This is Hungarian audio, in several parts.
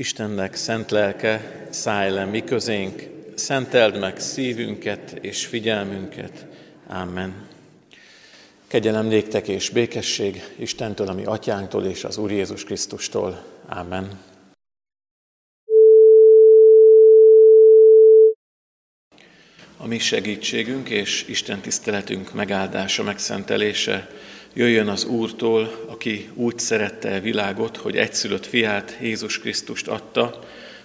Istennek szent lelke, szállj le mi közénk, szenteld meg szívünket és figyelmünket. Amen. Kegyelem néktek és békesség Istentől, ami atyánktól és az Úr Jézus Krisztustól. Amen. A mi segítségünk és Isten tiszteletünk megáldása, megszentelése jöjjön az Úrtól, aki úgy szerette a világot, hogy egyszülött fiát, Jézus Krisztust adta,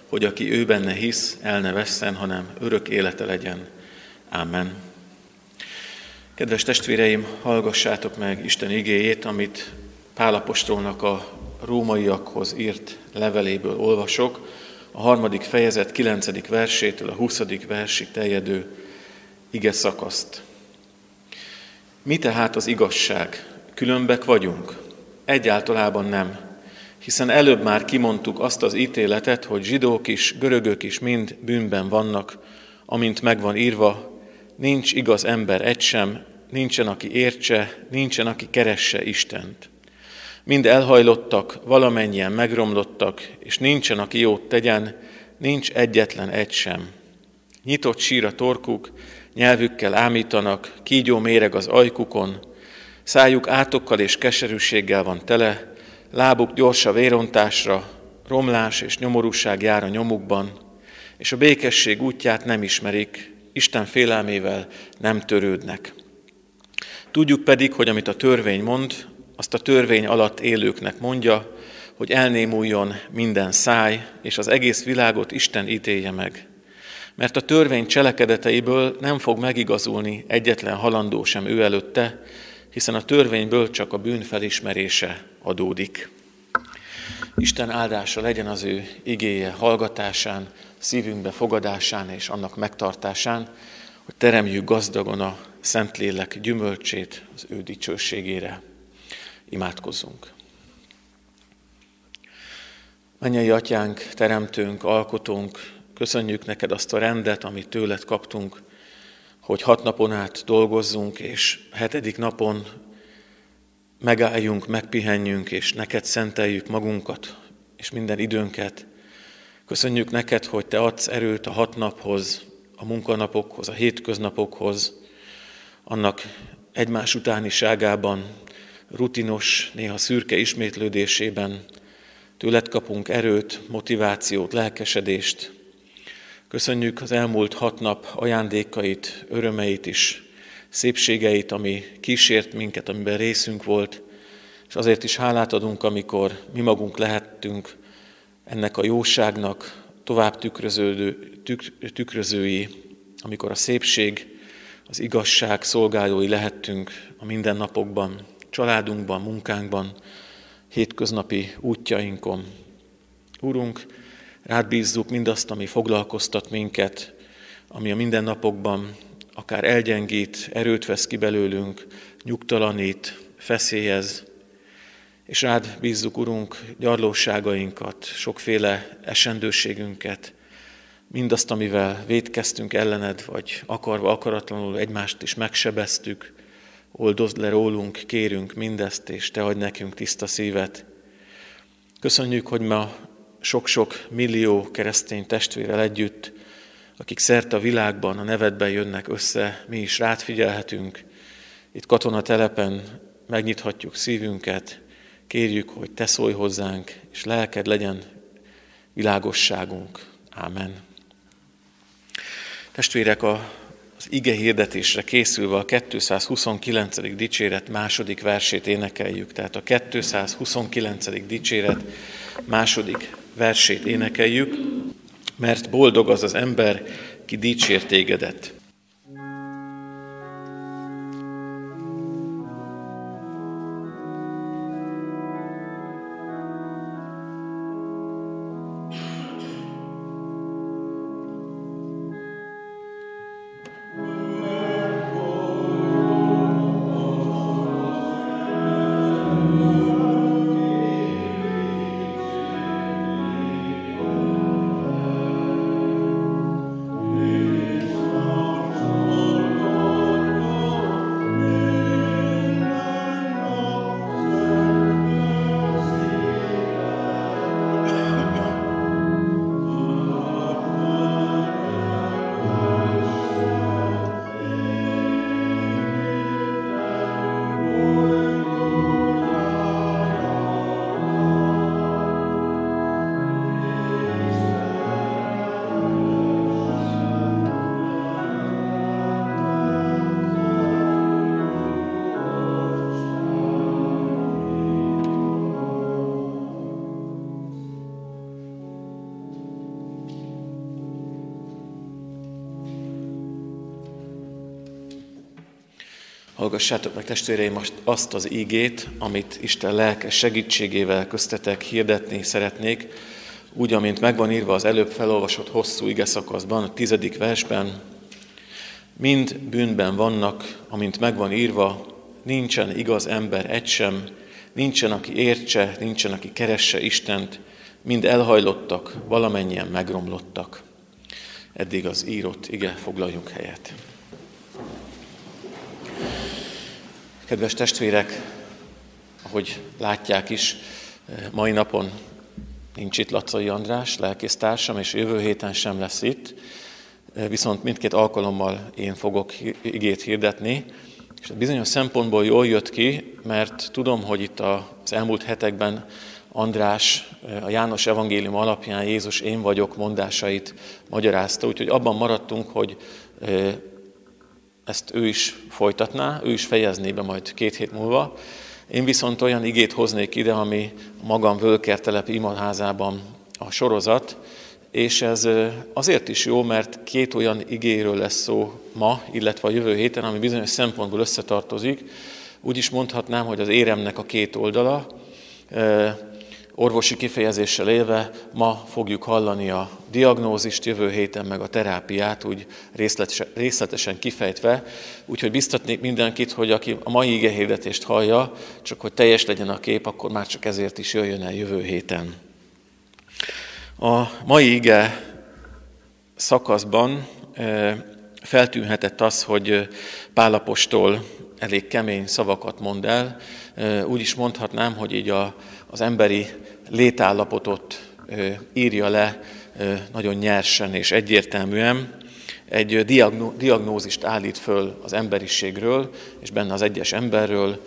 hogy aki ő benne hisz, el ne vesszen, hanem örök élete legyen. Amen. Kedves testvéreim, hallgassátok meg Isten igéjét, amit Pálapostolnak a rómaiakhoz írt leveléből olvasok, a harmadik fejezet 9. versétől a 20. versig terjedő ige szakaszt. Mi tehát az igazság? Különbek vagyunk? Egyáltalában nem. Hiszen előbb már kimondtuk azt az ítéletet, hogy zsidók is, görögök is mind bűnben vannak, amint megvan írva, nincs igaz ember egy sem, nincsen, aki értse, nincsen, aki keresse Istent. Mind elhajlottak, valamennyien megromlottak, és nincsen, aki jót tegyen, nincs egyetlen egy sem. Nyitott sír a torkuk, nyelvükkel ámítanak, kígyó méreg az ajkukon, Szájuk átokkal és keserűséggel van tele, lábuk gyors a vérontásra, romlás és nyomorúság jár a nyomukban, és a békesség útját nem ismerik, Isten félelmével nem törődnek. Tudjuk pedig, hogy amit a törvény mond, azt a törvény alatt élőknek mondja, hogy elnémuljon minden száj, és az egész világot Isten ítélje meg. Mert a törvény cselekedeteiből nem fog megigazulni egyetlen halandó sem ő előtte, hiszen a törvényből csak a bűn felismerése adódik. Isten áldása legyen az ő igéje hallgatásán, szívünkbe fogadásán és annak megtartásán, hogy teremjük gazdagon a Szentlélek gyümölcsét az ő dicsőségére. Imádkozzunk! Mennyei atyánk, teremtőnk, alkotónk, köszönjük neked azt a rendet, amit tőled kaptunk, hogy hat napon át dolgozzunk, és hetedik napon megálljunk, megpihenjünk, és neked szenteljük magunkat, és minden időnket. Köszönjük neked, hogy te adsz erőt a hat naphoz, a munkanapokhoz, a hétköznapokhoz, annak egymás utániságában, rutinos, néha szürke ismétlődésében. Tőled kapunk erőt, motivációt, lelkesedést, Köszönjük az elmúlt hat nap ajándékait, örömeit is, szépségeit, ami kísért minket, amiben részünk volt, és azért is hálát adunk, amikor mi magunk lehettünk ennek a jóságnak tovább tükröződő, tük, tükrözői, amikor a szépség, az igazság szolgálói lehettünk a mindennapokban, családunkban, munkánkban, hétköznapi útjainkon. Úrunk, Rád bízzuk mindazt, ami foglalkoztat minket, ami a mindennapokban akár elgyengít, erőt vesz ki belőlünk, nyugtalanít, feszélyez, és rád bízzuk, Urunk, gyarlóságainkat, sokféle esendőségünket, mindazt, amivel védkeztünk ellened, vagy akarva, akaratlanul egymást is megsebeztük, oldozd le rólunk, kérünk mindezt, és Te adj nekünk tiszta szívet. Köszönjük, hogy ma sok-sok millió keresztény testvérel együtt, akik szerte a világban a nevedben jönnek össze, mi is rád figyelhetünk. Itt katonatelepen megnyithatjuk szívünket, kérjük, hogy te szólj hozzánk, és lelked legyen világosságunk. Ámen. Testvérek, a, az ige hirdetésre készülve a 229. dicséret második versét énekeljük. Tehát a 229. dicséret második versét énekeljük, mert boldog az az ember, ki dicsér tégedet. Hallgassátok meg testvéreim azt az ígét, amit Isten lelke segítségével köztetek hirdetni szeretnék, úgy, amint megvan írva az előbb felolvasott hosszú ige szakaszban, a tizedik versben, mind bűnben vannak, amint megvan írva, nincsen igaz ember egy sem, nincsen, aki értse, nincsen, aki keresse Istent, mind elhajlottak, valamennyien megromlottak. Eddig az írott ige, foglaljunk helyet. Kedves testvérek, ahogy látják is, mai napon nincs itt Lacai András, lelkésztársam, és jövő héten sem lesz itt, viszont mindkét alkalommal én fogok igét hirdetni, és bizonyos szempontból jól jött ki, mert tudom, hogy itt az elmúlt hetekben András a János evangélium alapján Jézus én vagyok mondásait magyarázta, úgyhogy abban maradtunk, hogy ezt ő is folytatná, ő is fejezné be majd két hét múlva. Én viszont olyan igét hoznék ide, ami magam Völkertelep imaházában a sorozat, és ez azért is jó, mert két olyan igéről lesz szó ma, illetve a jövő héten, ami bizonyos szempontból összetartozik. Úgy is mondhatnám, hogy az éremnek a két oldala, orvosi kifejezéssel élve ma fogjuk hallani a diagnózist, jövő héten meg a terápiát, úgy részletesen, kifejtve. Úgyhogy biztatnék mindenkit, hogy aki a mai igehirdetést hallja, csak hogy teljes legyen a kép, akkor már csak ezért is jöjjön el jövő héten. A mai ige szakaszban feltűnhetett az, hogy Pálapostól elég kemény szavakat mond el. Úgy is mondhatnám, hogy így a, az emberi létállapotot írja le nagyon nyersen és egyértelműen. Egy diagnózist állít föl az emberiségről, és benne az egyes emberről,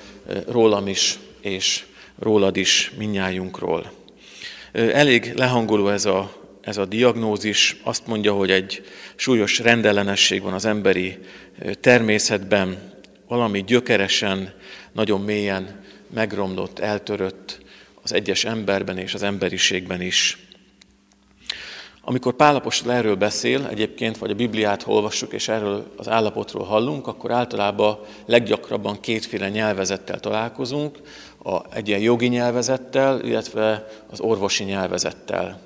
rólam is, és rólad is, minnyájunkról. Elég lehangoló ez a, ez a diagnózis. Azt mondja, hogy egy súlyos rendellenesség van az emberi természetben, valami gyökeresen, nagyon mélyen megromlott, eltörött az egyes emberben és az emberiségben is. Amikor Pálapostól erről beszél, egyébként, vagy a Bibliát olvassuk, és erről az állapotról hallunk, akkor általában leggyakrabban kétféle nyelvezettel találkozunk, a, egy ilyen jogi nyelvezettel, illetve az orvosi nyelvezettel.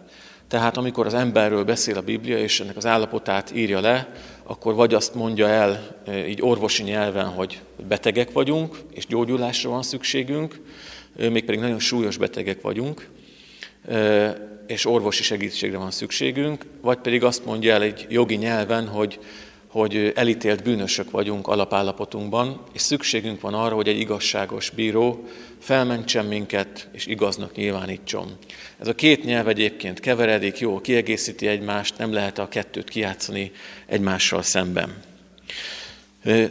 Tehát amikor az emberről beszél a Biblia, és ennek az állapotát írja le, akkor vagy azt mondja el e, így orvosi nyelven, hogy betegek vagyunk, és gyógyulásra van szükségünk, mégpedig nagyon súlyos betegek vagyunk, és orvosi segítségre van szükségünk, vagy pedig azt mondja el egy jogi nyelven, hogy, hogy elítélt bűnösök vagyunk alapállapotunkban, és szükségünk van arra, hogy egy igazságos bíró felmentsen minket, és igaznak nyilvánítson. Ez a két nyelv egyébként keveredik, jó, kiegészíti egymást, nem lehet a kettőt kiátszani egymással szemben.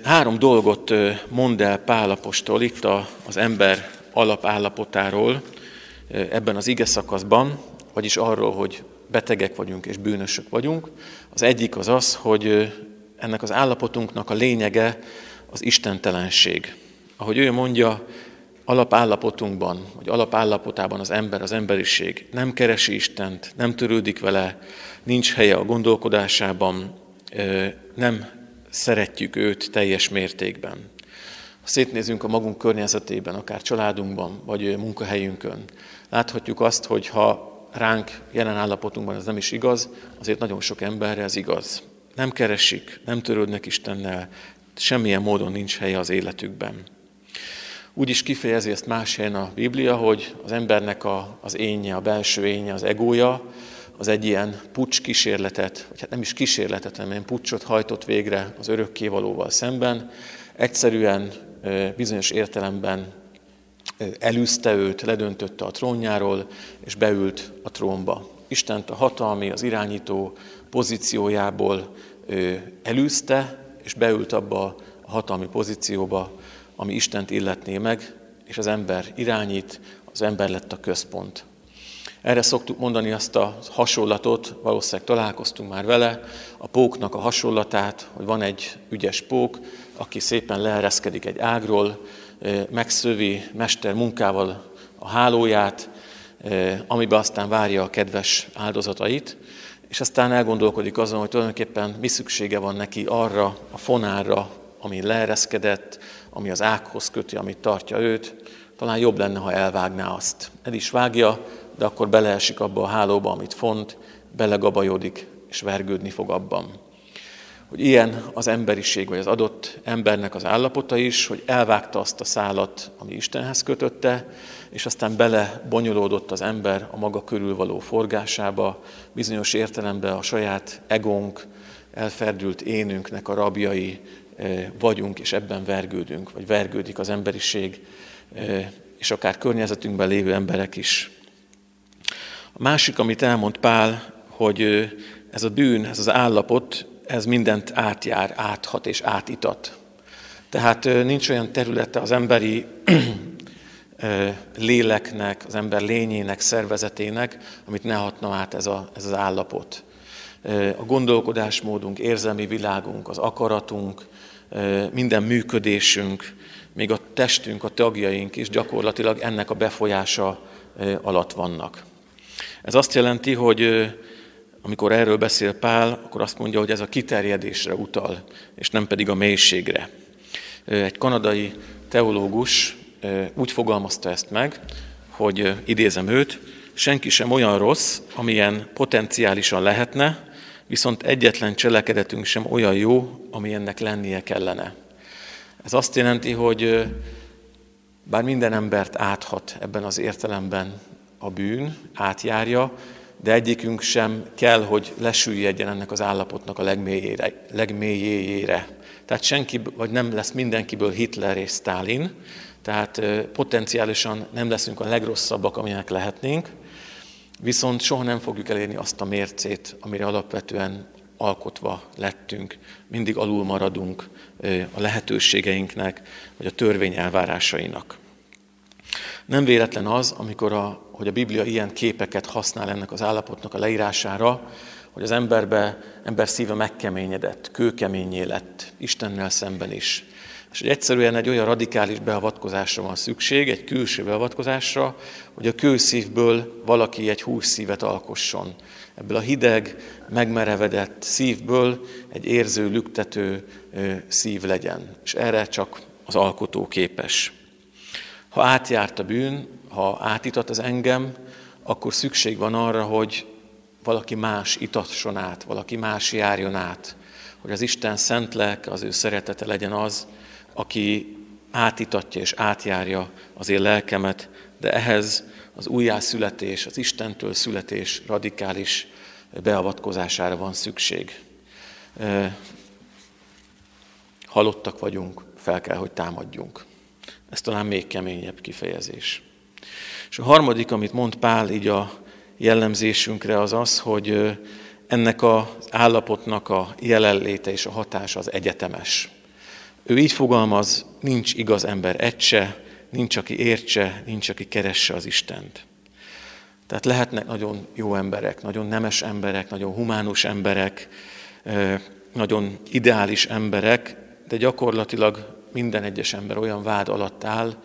Három dolgot mond el Pálapostól itt az ember alapállapotáról ebben az ige szakaszban, vagyis arról, hogy betegek vagyunk és bűnösök vagyunk. Az egyik az az, hogy ennek az állapotunknak a lényege az istentelenség. Ahogy ő mondja, alapállapotunkban, vagy alapállapotában az ember, az emberiség nem keresi Istent, nem törődik vele, nincs helye a gondolkodásában, nem szeretjük őt teljes mértékben. Ha szétnézünk a magunk környezetében, akár családunkban, vagy munkahelyünkön, láthatjuk azt, hogy ha ránk jelen állapotunkban ez nem is igaz, azért nagyon sok emberre ez igaz. Nem keresik, nem törődnek Istennel, semmilyen módon nincs helye az életükben. Úgy is kifejezi ezt más helyen a Biblia, hogy az embernek a, az énje, a belső énje, az egója, az egy ilyen pucs kísérletet, vagy hát nem is kísérletet, hanem ilyen pucsot hajtott végre az örökkévalóval szemben. Egyszerűen bizonyos értelemben elűzte őt, ledöntötte a trónjáról, és beült a trónba. Istent a hatalmi, az irányító pozíciójából elűzte, és beült abba a hatalmi pozícióba, ami Istent illetné meg, és az ember irányít, az ember lett a központ. Erre szoktuk mondani azt a hasonlatot, valószínűleg találkoztunk már vele, a póknak a hasonlatát, hogy van egy ügyes pók, aki szépen leereszkedik egy ágról, megszövi mester munkával a hálóját, amiben aztán várja a kedves áldozatait, és aztán elgondolkodik azon, hogy tulajdonképpen mi szüksége van neki arra a fonárra, ami leereszkedett, ami az ághoz köti, amit tartja őt, talán jobb lenne, ha elvágná azt. El is vágja, de akkor beleesik abba a hálóba, amit font, belegabajodik, és vergődni fog abban. Hogy ilyen az emberiség, vagy az adott embernek az állapota is, hogy elvágta azt a szálat, ami Istenhez kötötte, és aztán bele bonyolódott az ember a maga körül való forgásába, bizonyos értelemben a saját egónk, elferdült énünknek a rabjai eh, vagyunk, és ebben vergődünk, vagy vergődik az emberiség, eh, és akár környezetünkben lévő emberek is. A másik, amit elmond Pál, hogy eh, ez a bűn, ez az állapot, ez mindent átjár, áthat és átitat. Tehát nincs olyan területe az emberi léleknek, az ember lényének, szervezetének, amit ne hatna át ez, a, ez az állapot. A gondolkodásmódunk, érzelmi világunk, az akaratunk, minden működésünk, még a testünk, a tagjaink is gyakorlatilag ennek a befolyása alatt vannak. Ez azt jelenti, hogy amikor erről beszél Pál, akkor azt mondja, hogy ez a kiterjedésre utal, és nem pedig a mélységre. Egy kanadai teológus úgy fogalmazta ezt meg, hogy idézem őt, senki sem olyan rossz, amilyen potenciálisan lehetne, viszont egyetlen cselekedetünk sem olyan jó, ami ennek lennie kellene. Ez azt jelenti, hogy bár minden embert áthat ebben az értelemben a bűn, átjárja, de egyikünk sem kell, hogy lesüljedjen ennek az állapotnak a legmélyére, legmélyére. Tehát senki, vagy nem lesz mindenkiből Hitler és Stalin, tehát potenciálisan nem leszünk a legrosszabbak, amilyenek lehetnénk, viszont soha nem fogjuk elérni azt a mércét, amire alapvetően alkotva lettünk. Mindig alul maradunk a lehetőségeinknek, vagy a törvény elvárásainak. Nem véletlen az, amikor a, hogy a Biblia ilyen képeket használ ennek az állapotnak a leírására, hogy az emberbe, ember szíve megkeményedett, kőkeményé lett, Istennel szemben is. És hogy egyszerűen egy olyan radikális beavatkozásra van szükség, egy külső beavatkozásra, hogy a kőszívből valaki egy hússzívet alkosson. Ebből a hideg, megmerevedett szívből egy érző, lüktető szív legyen. És erre csak az alkotó képes. Ha átjárt a bűn, ha átitat az engem, akkor szükség van arra, hogy valaki más itasson át, valaki más járjon át, hogy az Isten szent lelke, az ő szeretete legyen az, aki átitatja és átjárja az én lelkemet, de ehhez az újjászületés, az Istentől születés radikális beavatkozására van szükség. Halottak vagyunk, fel kell, hogy támadjunk. Ez talán még keményebb kifejezés. És a harmadik, amit mond Pál így a jellemzésünkre, az az, hogy ennek az állapotnak a jelenléte és a hatása az egyetemes. Ő így fogalmaz, nincs igaz ember egy nincs, aki értse, nincs, aki keresse az Istent. Tehát lehetnek nagyon jó emberek, nagyon nemes emberek, nagyon humánus emberek, nagyon ideális emberek, de gyakorlatilag minden egyes ember olyan vád alatt áll,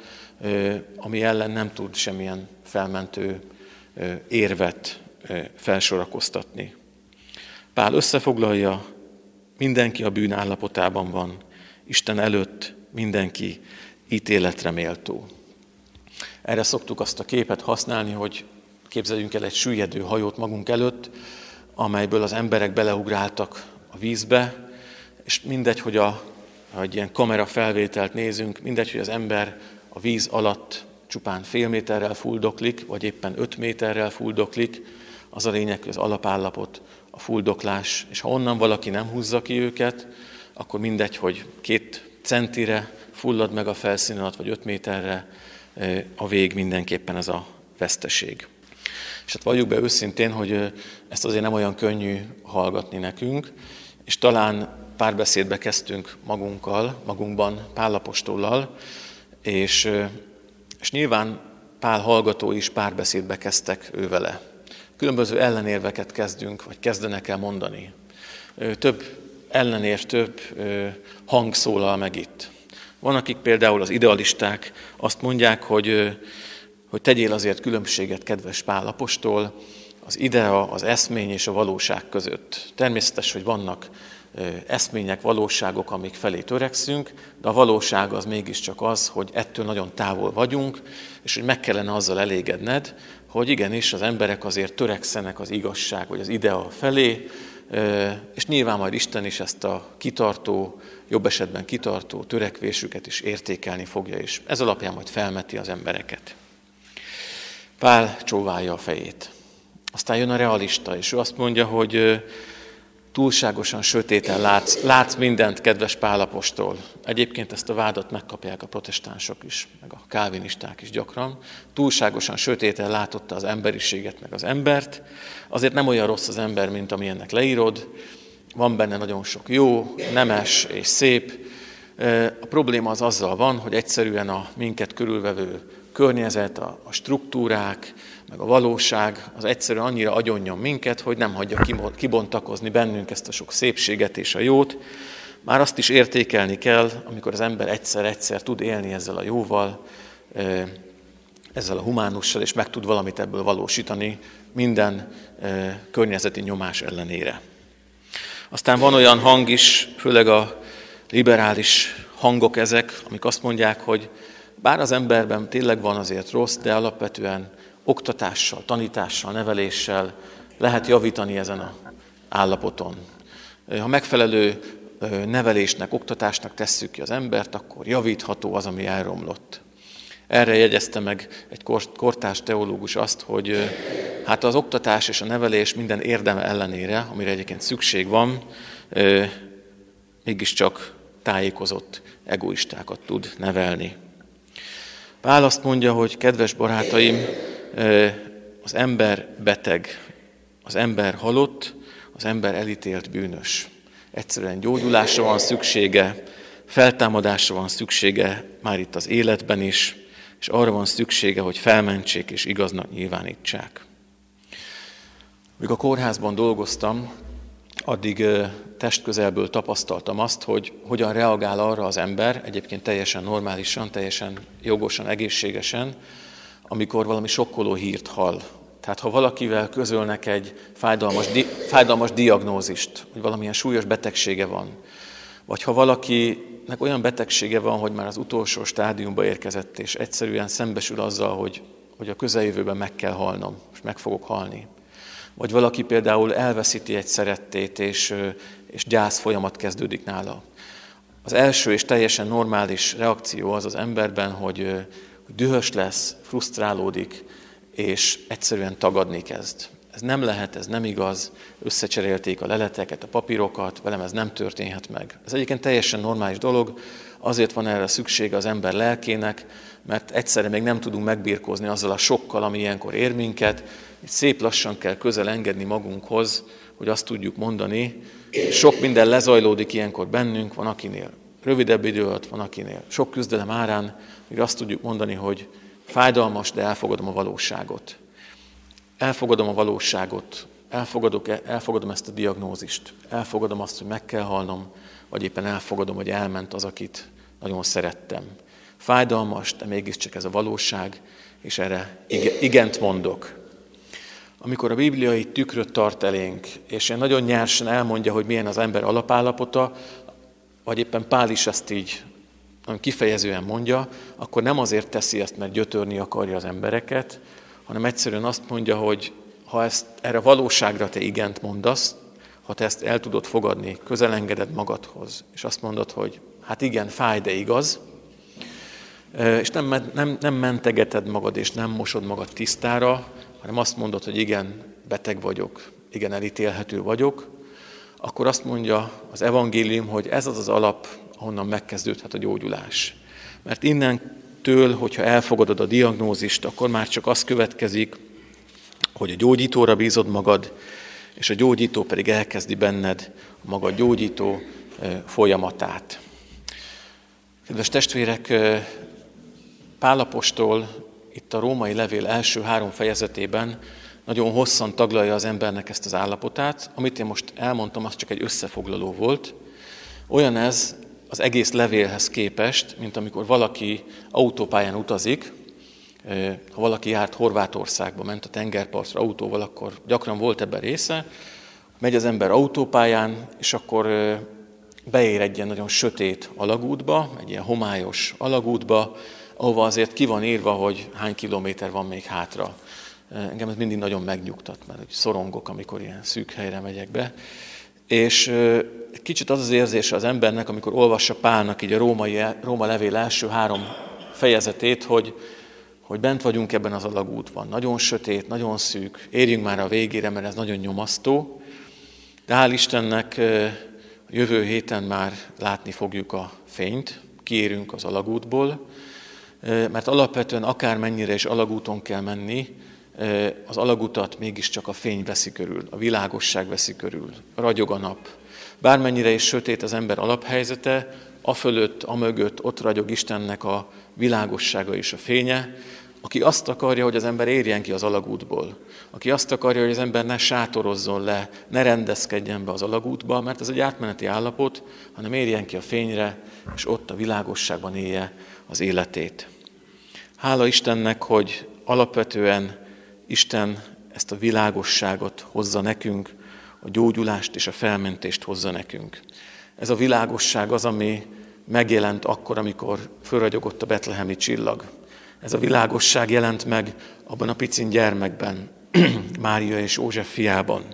ami ellen nem tud semmilyen felmentő érvet felsorakoztatni. Pál összefoglalja, mindenki a bűn állapotában van, Isten előtt mindenki ítéletre méltó. Erre szoktuk azt a képet használni, hogy képzeljünk el egy süllyedő hajót magunk előtt, amelyből az emberek beleugráltak a vízbe, és mindegy, hogy a, egy ilyen kamera felvételt nézünk, mindegy, hogy az ember a víz alatt csupán fél méterrel fuldoklik, vagy éppen öt méterrel fuldoklik, az a lényeg, hogy az alapállapot, a fuldoklás, és ha onnan valaki nem húzza ki őket, akkor mindegy, hogy két centire fullad meg a felszín alatt, vagy öt méterre, a vég mindenképpen ez a veszteség. És hát valljuk be őszintén, hogy ezt azért nem olyan könnyű hallgatni nekünk, és talán párbeszédbe kezdtünk magunkkal, magunkban, Pállapostollal, és, és nyilván Pál hallgató is párbeszédbe kezdtek ő vele. Különböző ellenérveket kezdünk, vagy kezdenek el mondani. Több ellenér több hang szólal meg itt. Van, akik például az idealisták azt mondják, hogy, hogy tegyél azért különbséget, kedves Pál apostol, az idea, az eszmény és a valóság között. Természetes, hogy vannak eszmények, valóságok, amik felé törekszünk, de a valóság az mégiscsak az, hogy ettől nagyon távol vagyunk, és hogy meg kellene azzal elégedned, hogy igenis az emberek azért törekszenek az igazság, vagy az idea felé, és nyilván majd Isten is ezt a kitartó, jobb esetben kitartó törekvésüket is értékelni fogja, és ez alapján majd felmeti az embereket. Pál csóválja a fejét. Aztán jön a realista, és ő azt mondja, hogy túlságosan sötéten látsz, látsz mindent, kedves Pálapostól. Egyébként ezt a vádat megkapják a protestánsok is, meg a kávinisták is gyakran. Túlságosan sötéten látotta az emberiséget, meg az embert. Azért nem olyan rossz az ember, mint amilyennek leírod. Van benne nagyon sok jó, nemes és szép. A probléma az azzal van, hogy egyszerűen a minket körülvevő környezet, a, struktúrák, meg a valóság az egyszerűen annyira agyonnyom minket, hogy nem hagyja kibontakozni bennünk ezt a sok szépséget és a jót. Már azt is értékelni kell, amikor az ember egyszer-egyszer tud élni ezzel a jóval, ezzel a humánussal, és meg tud valamit ebből valósítani minden környezeti nyomás ellenére. Aztán van olyan hang is, főleg a liberális hangok ezek, amik azt mondják, hogy bár az emberben tényleg van azért rossz, de alapvetően oktatással, tanítással, neveléssel lehet javítani ezen az állapoton. Ha megfelelő nevelésnek, oktatásnak tesszük ki az embert, akkor javítható az, ami elromlott. Erre jegyezte meg egy kortárs teológus azt, hogy hát az oktatás és a nevelés minden érdeme ellenére, amire egyébként szükség van, mégiscsak tájékozott egoistákat tud nevelni. Pál mondja, hogy kedves barátaim, az ember beteg, az ember halott, az ember elítélt bűnös. Egyszerűen gyógyulásra van szüksége, feltámadásra van szüksége már itt az életben is, és arra van szüksége, hogy felmentsék és igaznak nyilvánítsák. Míg a kórházban dolgoztam, addig testközelből tapasztaltam azt, hogy hogyan reagál arra az ember, egyébként teljesen normálisan, teljesen jogosan, egészségesen, amikor valami sokkoló hírt hall. Tehát ha valakivel közölnek egy fájdalmas, di, fájdalmas diagnózist, hogy valamilyen súlyos betegsége van, vagy ha valakinek olyan betegsége van, hogy már az utolsó stádiumba érkezett, és egyszerűen szembesül azzal, hogy, hogy a közeljövőben meg kell halnom, és meg fogok halni. Vagy valaki például elveszíti egy szerettét, és, és gyász folyamat kezdődik nála. Az első és teljesen normális reakció az az emberben, hogy, dühös lesz, frusztrálódik, és egyszerűen tagadni kezd. Ez nem lehet, ez nem igaz, összecserélték a leleteket, a papírokat, velem ez nem történhet meg. Ez egyébként teljesen normális dolog, azért van erre szüksége az ember lelkének, mert egyszerre még nem tudunk megbírkozni azzal a sokkal, ami ilyenkor ér minket, így szép lassan kell közel engedni magunkhoz, hogy azt tudjuk mondani, sok minden lezajlódik ilyenkor bennünk, van akinél rövidebb idő alatt, van akinél sok küzdelem árán, még azt tudjuk mondani, hogy fájdalmas, de elfogadom a valóságot. Elfogadom a valóságot, elfogadok, elfogadom ezt a diagnózist, elfogadom azt, hogy meg kell halnom, vagy éppen elfogadom, hogy elment az, akit nagyon szerettem. Fájdalmas, de mégiscsak ez a valóság, és erre igent mondok. Amikor a Biblia itt tükröt tart elénk, és nagyon nyersen elmondja, hogy milyen az ember alapállapota, vagy éppen Pál is ezt így kifejezően mondja, akkor nem azért teszi ezt, mert gyötörni akarja az embereket, hanem egyszerűen azt mondja, hogy ha ezt, erre valóságra te igent mondasz, ha te ezt el tudod fogadni, közelengeded magadhoz, és azt mondod, hogy hát igen, fáj, de igaz, és nem, nem, nem mentegeted magad, és nem mosod magad tisztára, hanem azt mondod, hogy igen, beteg vagyok, igen, elítélhető vagyok, akkor azt mondja az evangélium, hogy ez az az alap, ahonnan megkezdődhet a gyógyulás. Mert innentől, hogyha elfogadod a diagnózist, akkor már csak az következik, hogy a gyógyítóra bízod magad, és a gyógyító pedig elkezdi benned a maga gyógyító folyamatát. Kedves testvérek, Pálapostól itt a római levél első három fejezetében nagyon hosszan taglalja az embernek ezt az állapotát. Amit én most elmondtam, az csak egy összefoglaló volt. Olyan ez az egész levélhez képest, mint amikor valaki autópályán utazik, ha valaki járt Horvátországba, ment a tengerpartra autóval, akkor gyakran volt ebben része, megy az ember autópályán, és akkor beér egy ilyen nagyon sötét alagútba, egy ilyen homályos alagútba, ahova azért ki van írva, hogy hány kilométer van még hátra. Engem ez mindig nagyon megnyugtat, mert szorongok, amikor ilyen szűk helyre megyek be. És kicsit az az érzése az embernek, amikor olvassa Pálnak így a római, Róma levél első három fejezetét, hogy, hogy bent vagyunk ebben az alagútban. Nagyon sötét, nagyon szűk, érjünk már a végére, mert ez nagyon nyomasztó. De hál' Istennek a jövő héten már látni fogjuk a fényt, kiérünk az alagútból, mert alapvetően akármennyire is alagúton kell menni, az alagutat mégiscsak a fény veszi körül, a világosság veszi körül, ragyog a nap. Bármennyire is sötét az ember alaphelyzete, a fölött, a mögött ott ragyog Istennek a világossága és a fénye, aki azt akarja, hogy az ember érjen ki az alagútból, aki azt akarja, hogy az ember ne sátorozzon le, ne rendezkedjen be az alagútba, mert ez egy átmeneti állapot, hanem érjen ki a fényre, és ott a világosságban élje az életét. Hála Istennek, hogy alapvetően Isten ezt a világosságot hozza nekünk, a gyógyulást és a felmentést hozza nekünk. Ez a világosság az, ami megjelent akkor, amikor fölragyogott a betlehemi csillag. Ez a világosság jelent meg abban a picin gyermekben, Mária és József fiában.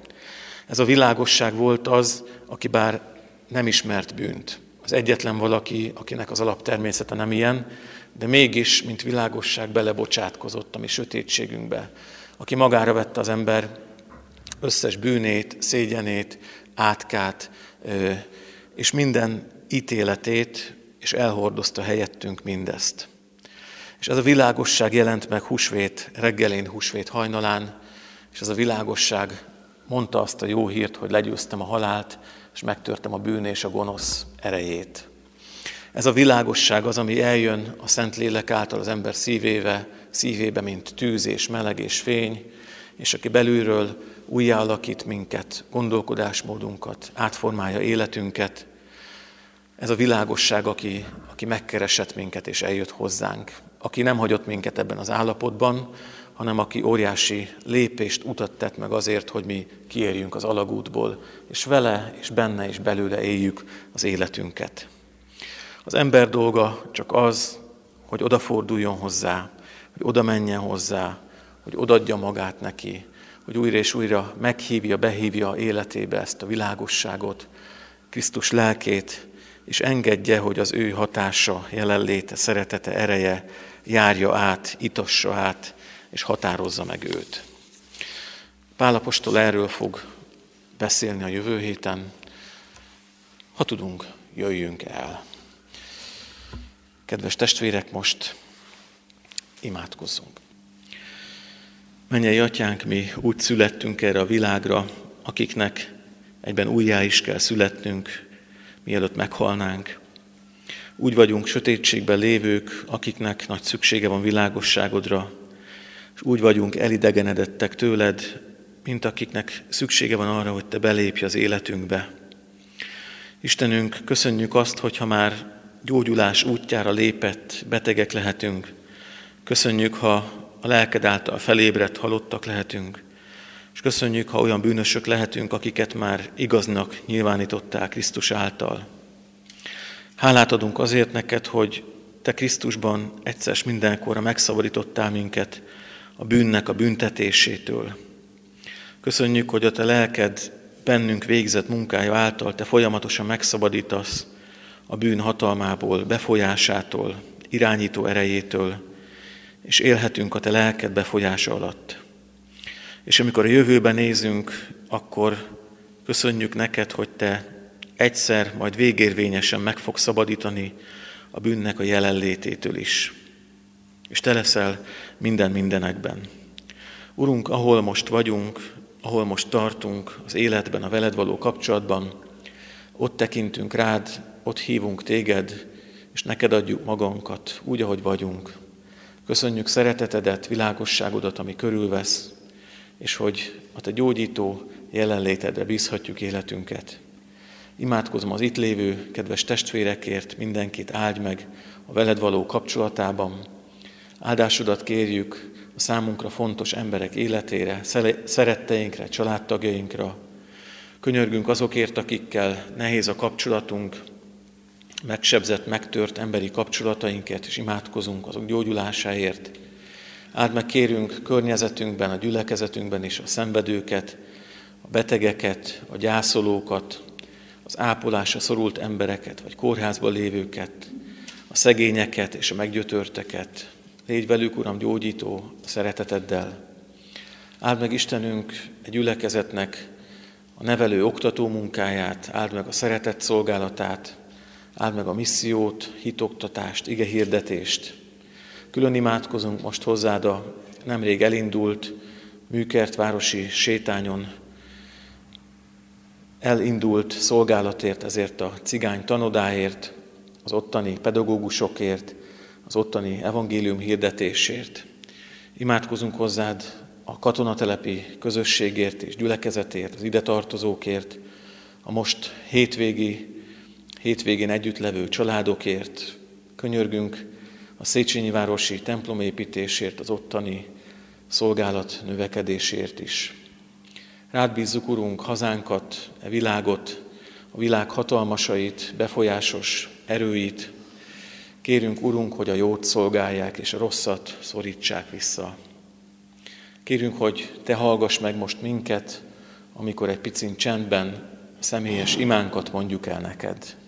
Ez a világosság volt az, aki bár nem ismert bűnt. Az egyetlen valaki, akinek az alaptermészete nem ilyen, de mégis, mint világosság belebocsátkozott a mi sötétségünkbe, aki magára vette az ember összes bűnét, szégyenét, átkát, és minden ítéletét, és elhordozta helyettünk mindezt. És ez a világosság jelent meg húsvét reggelén, húsvét hajnalán, és ez a világosság mondta azt a jó hírt, hogy legyőztem a halált, és megtörtem a bűn és a gonosz erejét. Ez a világosság az, ami eljön a Szentlélek által az ember szívébe, szívébe, mint tűz és meleg és fény, és aki belülről újjáalakít minket, gondolkodásmódunkat, átformálja életünket. Ez a világosság, aki, aki megkeresett minket és eljött hozzánk, aki nem hagyott minket ebben az állapotban, hanem aki óriási lépést, utat tett meg azért, hogy mi kiérjünk az alagútból, és vele és benne és belőle éljük az életünket. Az ember dolga csak az, hogy odaforduljon hozzá, hogy oda menjen hozzá, hogy odadja magát neki, hogy újra és újra meghívja, behívja életébe ezt a világosságot, Krisztus lelkét, és engedje, hogy az ő hatása, jelenléte, szeretete, ereje járja át, itassa át, és határozza meg őt. Pálapostól erről fog beszélni a jövő héten. Ha tudunk, jöjjünk el. Kedves testvérek, most imádkozzunk. Mennyei atyánk, mi úgy születtünk erre a világra, akiknek egyben újjá is kell születnünk, mielőtt meghalnánk. Úgy vagyunk sötétségben lévők, akiknek nagy szüksége van világosságodra, és úgy vagyunk elidegenedettek tőled, mint akiknek szüksége van arra, hogy te belépj az életünkbe. Istenünk, köszönjük azt, hogyha már gyógyulás útjára lépett betegek lehetünk. Köszönjük, ha a lelked által felébredt halottak lehetünk. És köszönjük, ha olyan bűnösök lehetünk, akiket már igaznak nyilvánítottál Krisztus által. Hálát adunk azért neked, hogy te Krisztusban egyszer mindenkorra megszabadítottál minket a bűnnek a büntetésétől. Köszönjük, hogy a te lelked bennünk végzett munkája által te folyamatosan megszabadítasz a bűn hatalmából, befolyásától, irányító erejétől, és élhetünk a te lelked befolyása alatt. És amikor a jövőben nézünk, akkor köszönjük neked, hogy te egyszer, majd végérvényesen meg fogsz szabadítani a bűnnek a jelenlététől is. És te leszel minden mindenekben. Urunk, ahol most vagyunk, ahol most tartunk az életben, a veled való kapcsolatban, ott tekintünk rád, ott hívunk téged, és neked adjuk magunkat úgy, ahogy vagyunk. Köszönjük szeretetedet, világosságodat, ami körülvesz, és hogy a te gyógyító jelenlétedre bízhatjuk életünket. Imádkozom az itt lévő kedves testvérekért, mindenkit áldj meg a veled való kapcsolatában. Áldásodat kérjük a számunkra fontos emberek életére, szeretteinkre, családtagjainkra. Könyörgünk azokért, akikkel nehéz a kapcsolatunk, megsebzett, megtört emberi kapcsolatainkért, és imádkozunk azok gyógyulásáért. Áld meg kérünk környezetünkben, a gyülekezetünkben is a szenvedőket, a betegeket, a gyászolókat, az ápolásra szorult embereket, vagy kórházban lévőket, a szegényeket és a meggyötörteket. Légy velük, Uram, gyógyító szereteteddel. Áld meg Istenünk egy gyülekezetnek a nevelő oktató munkáját, áld meg a szeretett szolgálatát, áld meg a missziót, hitoktatást, ige hirdetést. Külön imádkozunk most hozzád a nemrég elindult műkert városi sétányon elindult szolgálatért, ezért a cigány tanodáért, az ottani pedagógusokért, az ottani evangélium hirdetésért. Imádkozunk hozzád a katonatelepi közösségért és gyülekezetért, az ide tartozókért, a most hétvégi, hétvégén együtt levő családokért. Könyörgünk a Széchenyi városi templomépítésért, az ottani szolgálat növekedésért is. Rád bízzuk, Urunk, hazánkat, e világot, a világ hatalmasait, befolyásos erőit. Kérünk, Urunk, hogy a jót szolgálják, és a rosszat szorítsák vissza. Kérünk, hogy Te hallgass meg most minket, amikor egy picin csendben személyes imánkat mondjuk el neked.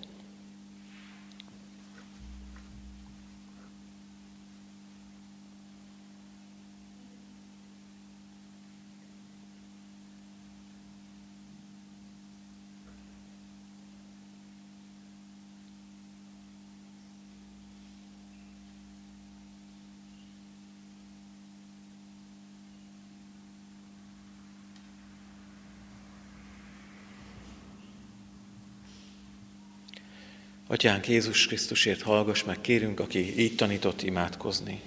Atyánk Jézus Krisztusért hallgass meg, kérünk, aki így tanított imádkozni.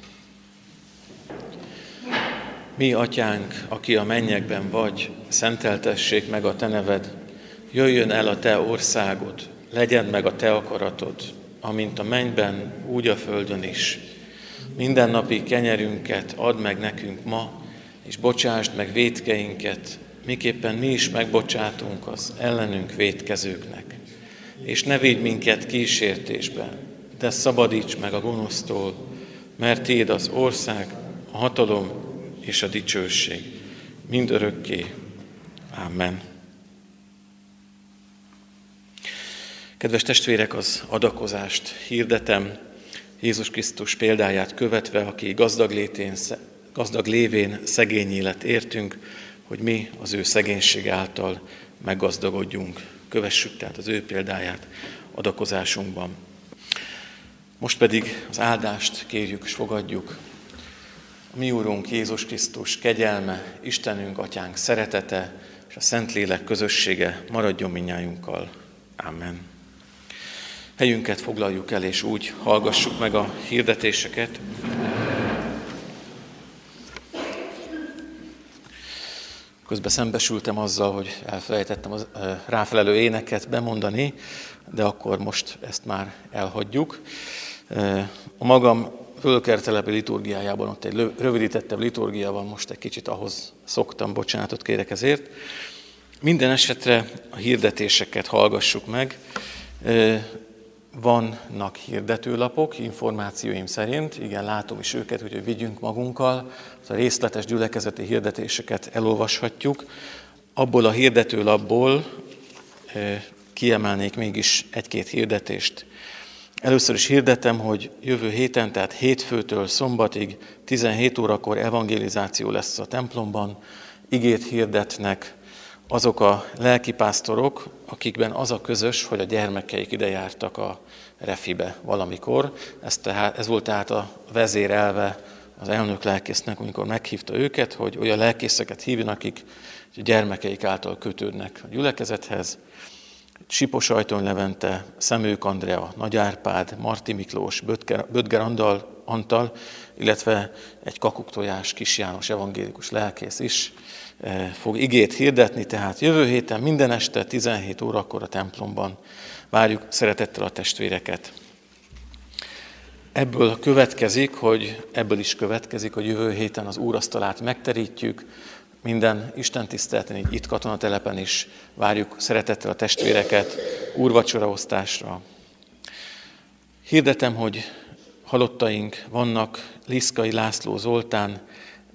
Mi, Atyánk, aki a mennyekben vagy, szenteltessék meg a Te neved, jöjjön el a Te országod, legyen meg a Te akaratod, amint a mennyben, úgy a földön is. Minden napi kenyerünket add meg nekünk ma, és bocsásd meg védkeinket, miképpen mi is megbocsátunk az ellenünk védkezőknek és ne védj minket kísértésbe, de szabadíts meg a gonosztól, mert Téd az ország, a hatalom és a dicsőség, mind örökké. Amen. Kedves testvérek, az adakozást hirdetem, Jézus Krisztus példáját követve, aki gazdag, létén, gazdag lévén szegény élet értünk, hogy mi az ő szegénység által meggazdagodjunk. Kövessük tehát az ő példáját adakozásunkban. Most pedig az áldást kérjük és fogadjuk. A mi Úrunk Jézus Krisztus kegyelme, Istenünk, Atyánk szeretete és a Szentlélek közössége maradjon minnyájunkkal. Amen. Helyünket foglaljuk el, és úgy hallgassuk meg a hirdetéseket. Közben szembesültem azzal, hogy elfelejtettem az ráfelelő éneket bemondani, de akkor most ezt már elhagyjuk. A magam fölkertelepi liturgiájában ott egy rövidítettebb liturgia van, most egy kicsit ahhoz szoktam, bocsánatot kérek ezért. Minden esetre a hirdetéseket hallgassuk meg. Vannak hirdetőlapok, információim szerint, igen, látom is őket, hogy vigyünk magunkkal, a részletes gyülekezeti hirdetéseket elolvashatjuk. Abból a hirdetőlapból kiemelnék mégis egy-két hirdetést. Először is hirdetem, hogy jövő héten, tehát hétfőtől szombatig 17 órakor evangelizáció lesz a templomban, igét hirdetnek azok a lelkipásztorok, akikben az a közös, hogy a gyermekeik ide jártak a refibe valamikor. Ez, tehát, ez volt tehát a vezérelve az elnök lelkésznek, amikor meghívta őket, hogy olyan lelkészeket hívjon, akik a gyermekeik által kötődnek a gyülekezethez. Sipos Ajtony Levente, Szemők Andrea, Nagy Árpád, Marti Miklós, Bödger Andal, Antal, illetve egy kakuktojás Kis János evangélikus lelkész is fog igét hirdetni, tehát jövő héten minden este 17 órakor a templomban várjuk szeretettel a testvéreket. Ebből következik, hogy ebből is következik, hogy jövő héten az úrasztalát megterítjük, minden Isten tiszteleten, így itt katonatelepen is várjuk szeretettel a testvéreket úrvacsoraosztásra. Hirdetem, hogy halottaink vannak, Liszkai László Zoltán,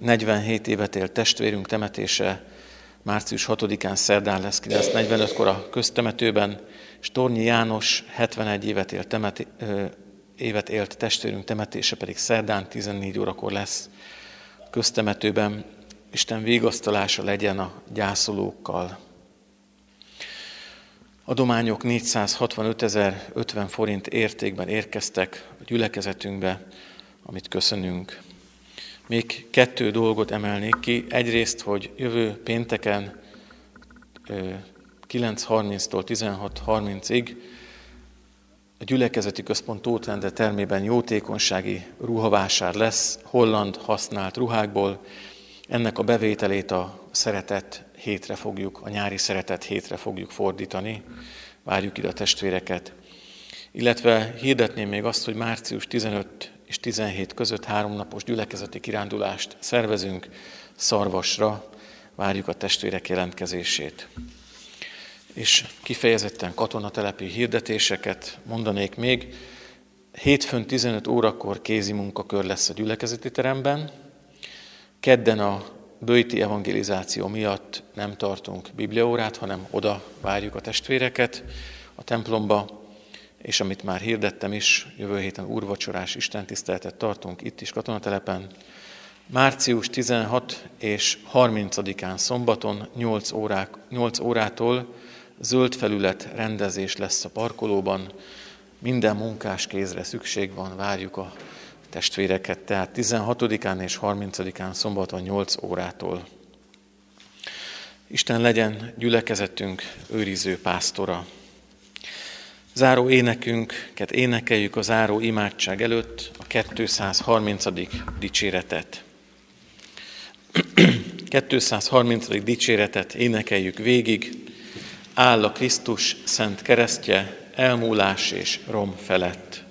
47 évet élt testvérünk temetése március 6-án szerdán lesz 9.45-kor a köztemetőben, és Tornyi János 71 évet élt, temeti, ö, évet élt testvérünk temetése pedig szerdán 14 órakor lesz köztemetőben. Isten végasztalása legyen a gyászolókkal. Adományok 465.050 forint értékben érkeztek a gyülekezetünkbe, amit köszönünk. Még kettő dolgot emelnék ki. Egyrészt, hogy jövő pénteken 9.30-tól 16.30-ig a gyülekezeti központ Tótrende termében jótékonysági ruhavásár lesz, holland használt ruhákból. Ennek a bevételét a szeretet hétre fogjuk, a nyári szeretet hétre fogjuk fordítani. Várjuk ide a testvéreket. Illetve hirdetném még azt, hogy március 15 és 17 között háromnapos gyülekezeti kirándulást szervezünk Szarvasra, várjuk a testvérek jelentkezését. És kifejezetten katonatelepi hirdetéseket mondanék még. Hétfőn 15 órakor kézi munkakör lesz a gyülekezeti teremben. Kedden a bőti evangelizáció miatt nem tartunk bibliaórát, hanem oda várjuk a testvéreket a templomba, és amit már hirdettem is, jövő héten úrvacsorás istentiszteletet tartunk itt is katonatelepen. Március 16 és 30-án szombaton 8, órák, 8 órától zöld felület rendezés lesz a parkolóban. Minden munkás kézre szükség van, várjuk a testvéreket, tehát 16-án és 30-án szombaton 8 órától. Isten legyen gyülekezetünk őriző pásztora. Záró énekünket énekeljük a záró imádság előtt a 230. dicséretet. 230. dicséretet énekeljük végig. Áll a Krisztus szent keresztje, elmúlás és rom felett.